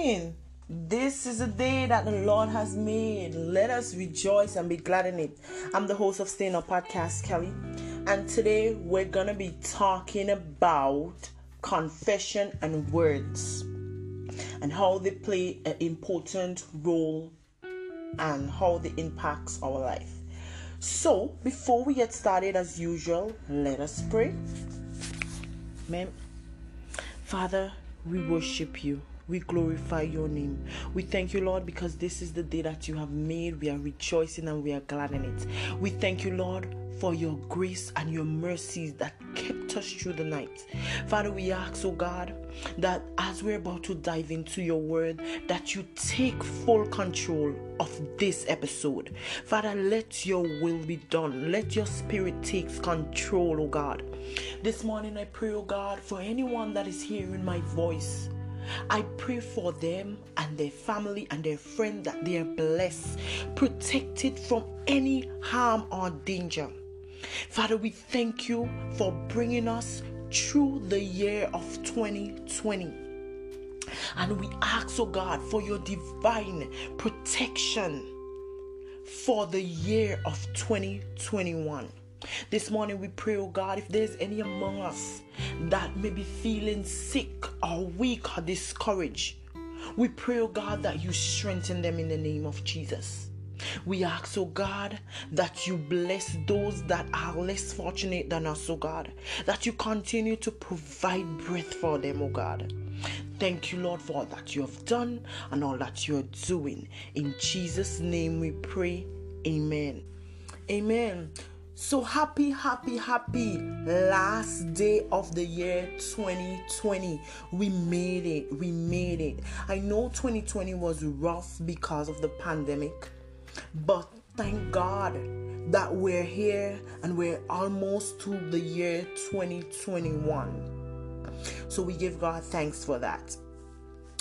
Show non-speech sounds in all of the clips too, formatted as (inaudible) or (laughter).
morning. This is a day that the Lord has made. Let us rejoice and be glad in it. I'm the host of Staying Up Podcast, Kelly, and today we're gonna be talking about confession and words and how they play an important role and how they impacts our life. So, before we get started, as usual, let us pray. Amen. Father, we worship you. We glorify your name. We thank you, Lord, because this is the day that you have made. We are rejoicing and we are glad in it. We thank you, Lord, for your grace and your mercies that kept us through the night. Father, we ask, oh God, that as we're about to dive into your word, that you take full control of this episode. Father, let your will be done. Let your spirit take control, oh God. This morning I pray, oh God, for anyone that is hearing my voice. I pray for them and their family and their friends that they are blessed, protected from any harm or danger. Father, we thank you for bringing us through the year of 2020. And we ask, oh God, for your divine protection for the year of 2021. This morning we pray, oh God, if there's any among us that may be feeling sick or weak or discouraged, we pray, oh God, that you strengthen them in the name of Jesus. We ask, oh God, that you bless those that are less fortunate than us, oh God, that you continue to provide breath for them, oh God. Thank you, Lord, for all that you have done and all that you are doing. In Jesus' name we pray. Amen. Amen. So happy, happy, happy last day of the year 2020. We made it. We made it. I know 2020 was rough because of the pandemic, but thank God that we're here and we're almost to the year 2021. So we give God thanks for that.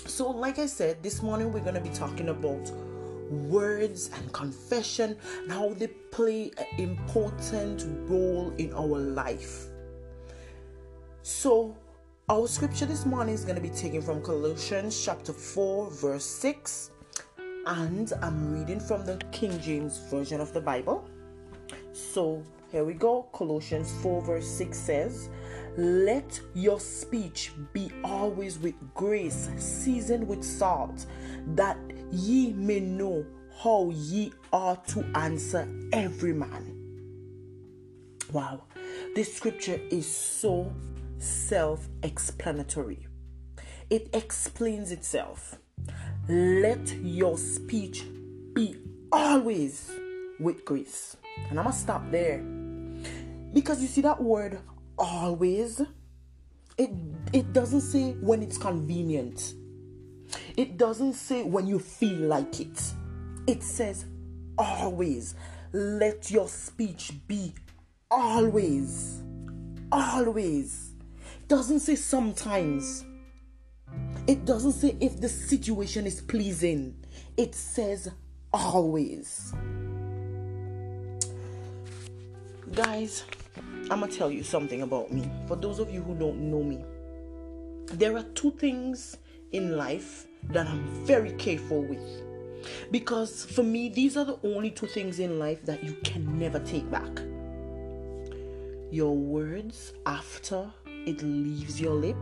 So, like I said, this morning we're going to be talking about words and confession and how they play an important role in our life. So, our scripture this morning is going to be taken from Colossians chapter 4, verse 6, and I'm reading from the King James Version of the Bible. So, here we go. Colossians 4, verse 6 says, Let your speech be always with grace, seasoned with salt, that ye may know how ye are to answer every man. Wow, this scripture is so self explanatory. It explains itself. Let your speech be always with grace. And I'm gonna stop there because you see that word always, it, it doesn't say when it's convenient it doesn't say when you feel like it, it says always. Let your speech be always. Always. It doesn't say sometimes. It doesn't say if the situation is pleasing. It says always. Guys, I'm going to tell you something about me. For those of you who don't know me, there are two things in life that I'm very careful with. Because for me, these are the only two things in life that you can never take back your words after it leaves your lip,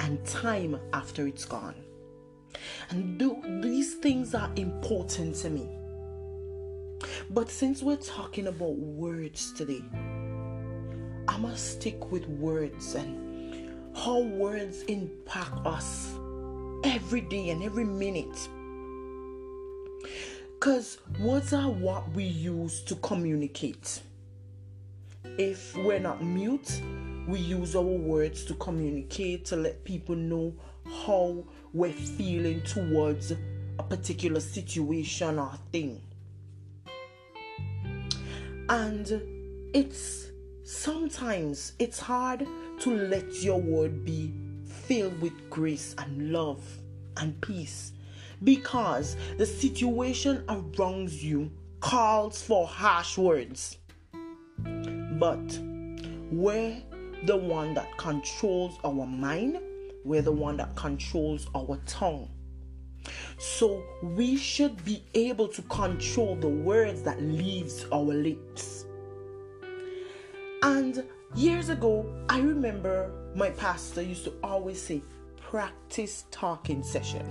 and time after it's gone. And do, these things are important to me. But since we're talking about words today, I must stick with words and how words impact us every day and every minute. Because words are what we use to communicate. If we're not mute, we use our words to communicate, to let people know how we're feeling towards a particular situation or thing. And it's sometimes it's hard to let your word be filled with grace and love and peace because the situation around you calls for harsh words. But we're the one that controls our mind, we're the one that controls our tongue. So we should be able to control the words that leaves our lips. And years ago, I remember my pastor used to always say, practice talking session.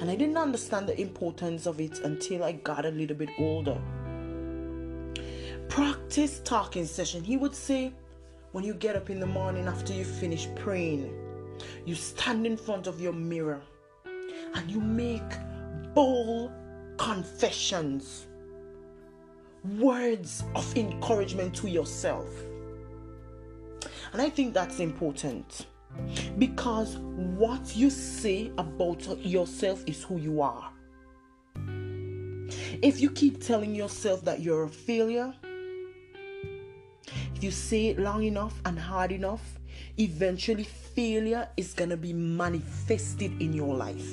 And I didn't understand the importance of it until I got a little bit older. Practice talking session. He would say, when you get up in the morning after you finish praying, you stand in front of your mirror and you make bold confessions, words of encouragement to yourself. And I think that's important because what you say about yourself is who you are. If you keep telling yourself that you're a failure, if you say it long enough and hard enough, eventually failure is going to be manifested in your life.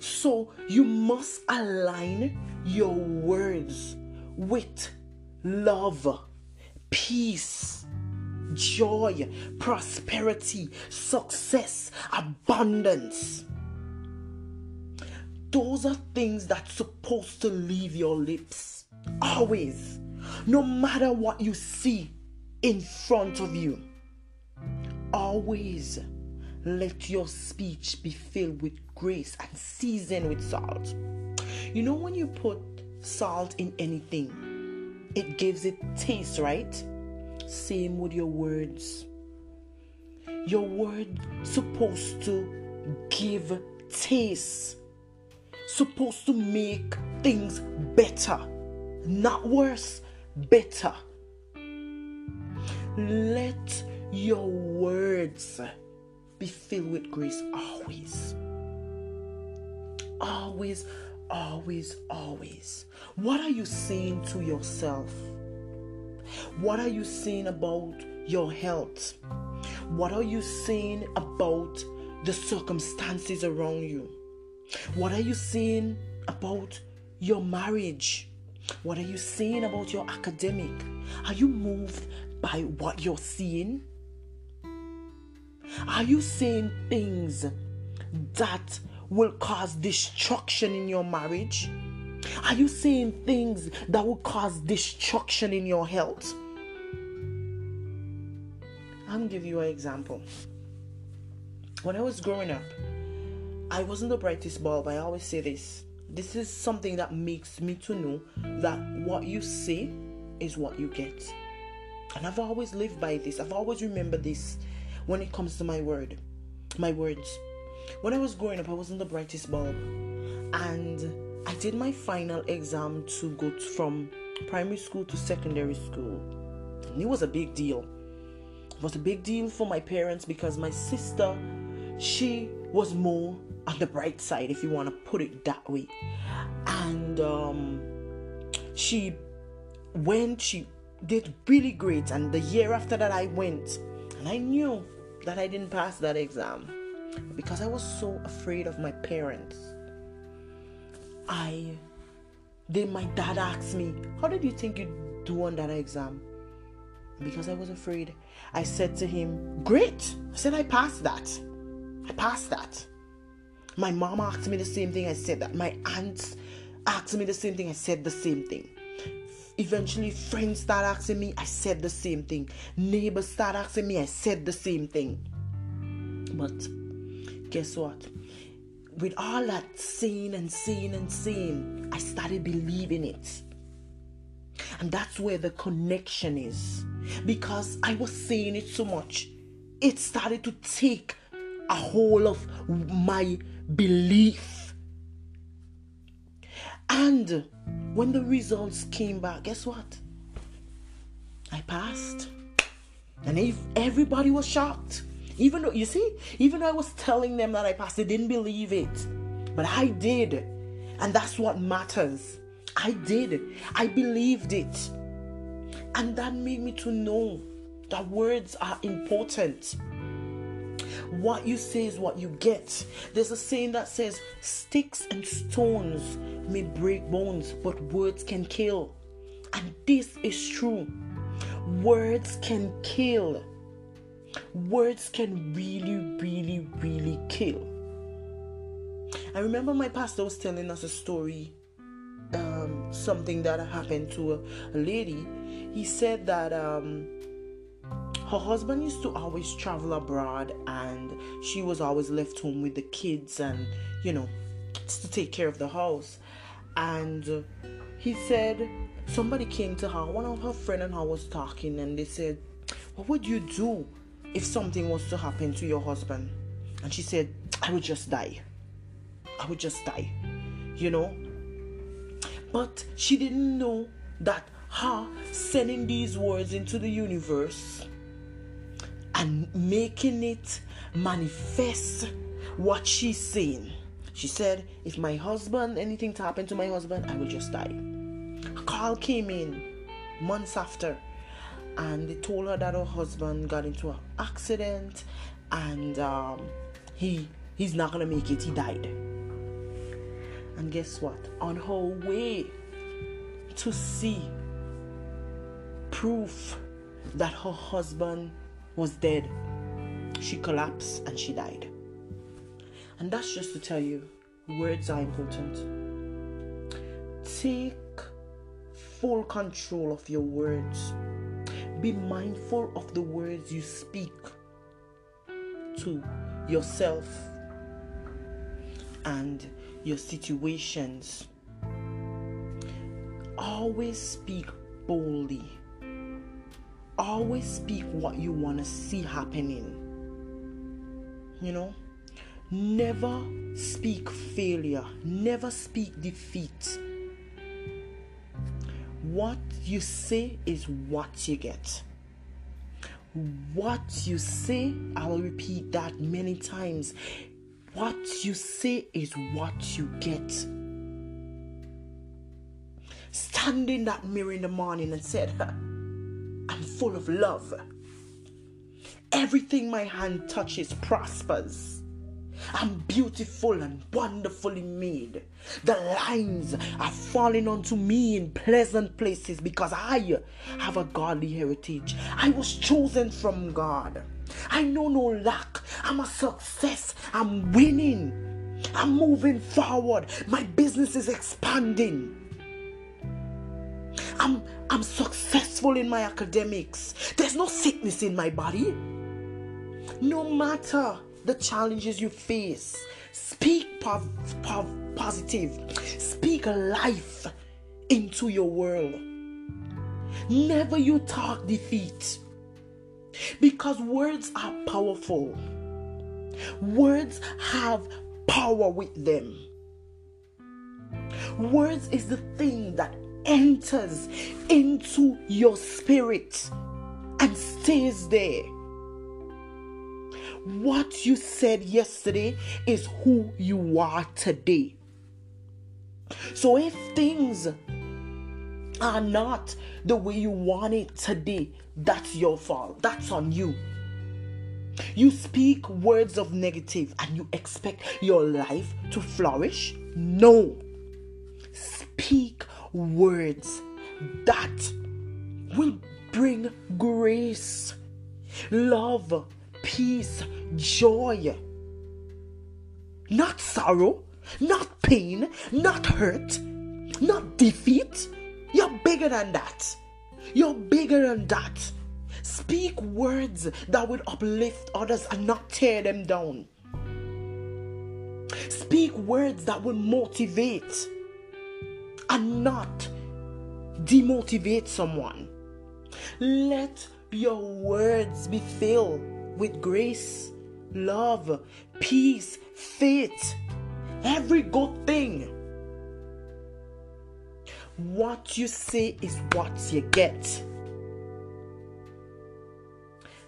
So you must align your words with love, peace, joy, prosperity, success, abundance. Those are things that's supposed to leave your lips. Always. No matter what you see in front of you. Always let your speech be filled with grace and seasoned with salt. You know, when you put salt in anything, it gives it taste, right? Same with your words. Your word supposed to give taste, supposed to make things better, not worse, better. Let your words be filled with grace always. Always, always, always. What are you saying to yourself? What are you saying about your health? What are you saying about the circumstances around you? What are you saying about your marriage? What are you saying about your academic? Are you moved by what you're seeing? Are you saying things that will cause destruction in your marriage? Are you saying things that will cause destruction in your health? I'm gonna give you an example. When I was growing up, I wasn't the brightest bulb. I always say this. This is something that makes me to know that what you see is what you get. And I've always lived by this. I've always remembered this when it comes to my word, my words. When I was growing up, I wasn't the brightest bulb. And I did my final exam to go from primary school to secondary school. And it was a big deal. It was a big deal for my parents because my sister, she was more on the bright side, if you want to put it that way. And um, she went, she did really great. And the year after that, I went, and I knew that I didn't pass that exam because I was so afraid of my parents. I then my dad asked me, How did you think you'd do on that exam? Because I was afraid, I said to him, Great. I said, I passed that. I passed that. My mom asked me the same thing. I said that. My aunts asked me the same thing. I said the same thing. Eventually, friends start asking me. I said the same thing. Neighbors start asking me. I said the same thing. But guess what? With all that seeing and seeing and seeing, I started believing it. And that's where the connection is. Because I was seeing it so much, it started to take a hold of my belief. And when the results came back, guess what? I passed. And if everybody was shocked. Even though, you see, even though I was telling them that I passed, they didn't believe it. But I did. And that's what matters. I did. I believed it. And that made me to know that words are important. What you say is what you get. There's a saying that says, Sticks and stones may break bones, but words can kill. And this is true. Words can kill words can really, really, really kill. I remember my pastor was telling us a story, um, something that happened to a, a lady. He said that um, her husband used to always travel abroad and she was always left home with the kids and, you know, to take care of the house. And he said somebody came to her, one of her friend and her was talking, and they said, What would you do if something was to happen to your husband? And she said, I would just die. I would just die. You know? But she didn't know that her sending these words into the universe and making it manifest what she's saying. She said, If my husband, anything to happen to my husband, I will just die. A call came in months after, and they told her that her husband got into an accident and um, he he's not gonna make it. He died. And guess what? On her way to see proof that her husband was dead, she collapsed and she died. And that's just to tell you words are important. Take full control of your words. Be mindful of the words you speak to yourself and your situations. Always speak boldly. Always speak what you want to see happening. You know? Never speak failure. Never speak defeat. What you say is what you get. What you say, I will repeat that many times. What you say is what you get. Stand in that mirror in the morning and said, I'm full of love. Everything my hand touches prospers. I'm beautiful and wonderfully made. The lines are falling onto me in pleasant places because I have a godly heritage. I was chosen from God. I know no lack. I'm a success. I'm winning. I'm moving forward. My business is expanding. I'm I'm successful in my academics. There's no sickness in my body. No matter the challenges you face. Speak positive. Speak life into your world. Never you talk defeat. Because words are powerful. Words have power with them. Words is the thing that enters into your spirit and stays there. What you said yesterday is who you are today. So if things are not the way you want it today, that's your fault. That's on you. You speak words of negative and you expect your life to flourish? No. Speak words that will bring grace, love, peace, joy. Not sorrow, not pain, not hurt, not defeat. You're bigger than that. You're bigger than that. Speak words that will uplift others and not tear them down. Speak words that will motivate and not demotivate someone. Let your words be filled with grace, love, peace, faith, every good thing. What you say is what you get.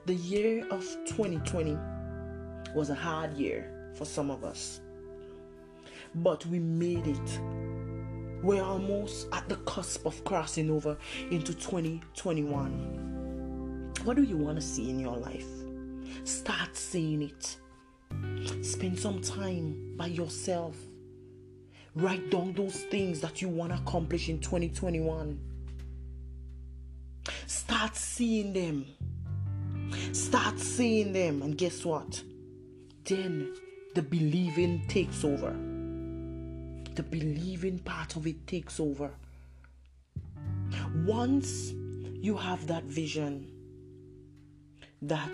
The year of 2020 was a hard year for some of us, but we made it. We're almost at the cusp of crossing over into 2021. What do you want to see in your life? Start saying it. Spend some time by yourself. Write down those things that you want to accomplish in 2021. Start seeing them. Start seeing them, and guess what? Then the believing takes over. the believing part of it takes over. Once you have that vision that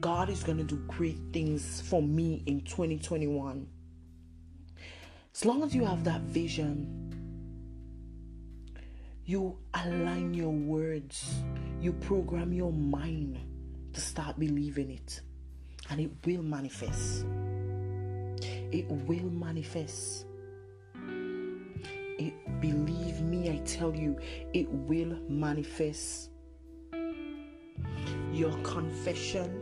God is going to do great things for me in 2021, as long as you have that vision, you align your words, you program your mind to start believing it, and it will manifest. It will manifest. It, believe me, I tell you, it will manifest. Your confession,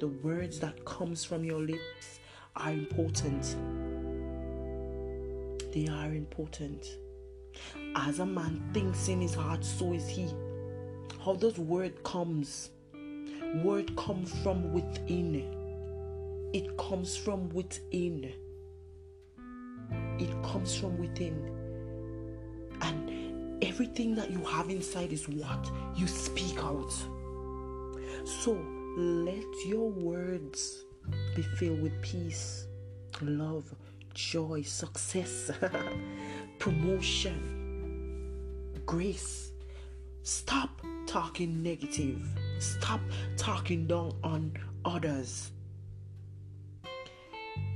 the words that comes from your lips are important. They are important. As a man thinks in his heart, so is he. How does word comes? Word comes from within. It comes from within. It comes from within. And everything that you have inside is what you speak out. So let your words be filled with peace, love, joy, success, (laughs) promotion, grace. Stop talking negative. Stop talking down on others.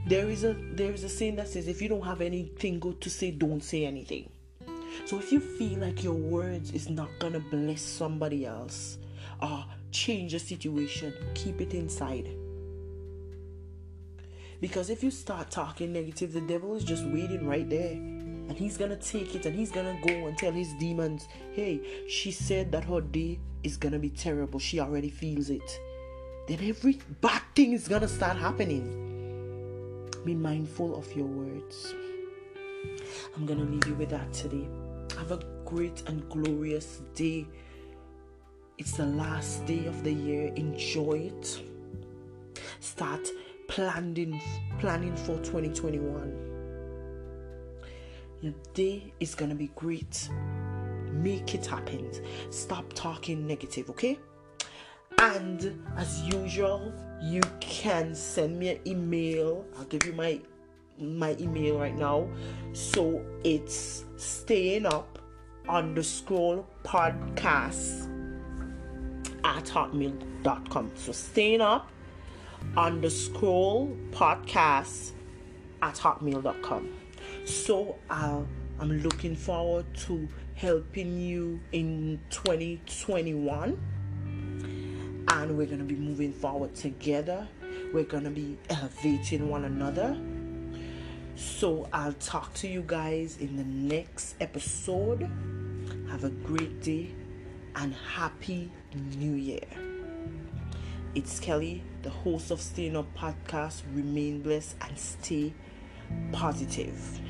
There is a there is a saying that says if you don't have anything good to say, don't say anything. So if you feel like your words is not gonna bless somebody else or change a situation, keep it inside. Because if you start talking negative, the devil is just waiting right there. And he's gonna take it and he's gonna go and tell his demons, hey, she said that her day is gonna be terrible. She already feels it. Then every bad thing is gonna start happening. Be mindful of your words. I'm gonna leave you with that today. Have a great and glorious day. It's the last day of the year. Enjoy it. Start planning planning for 2021. Your day is gonna be great. Make it happen. Stop talking negative, okay? And as usual, you can send me an email. I'll give you my my email right now. So it's staying up underscore podcast at hotmail.com. So staying up underscore podcast at hotmail.com. So uh, I'm looking forward to helping you in 2021 and we're going to be moving forward together. We're going to be elevating one another. So I'll talk to you guys in the next episode. Have a great day and happy new year. It's Kelly, the host of Staying Up Podcast. Remain blessed and stay positive.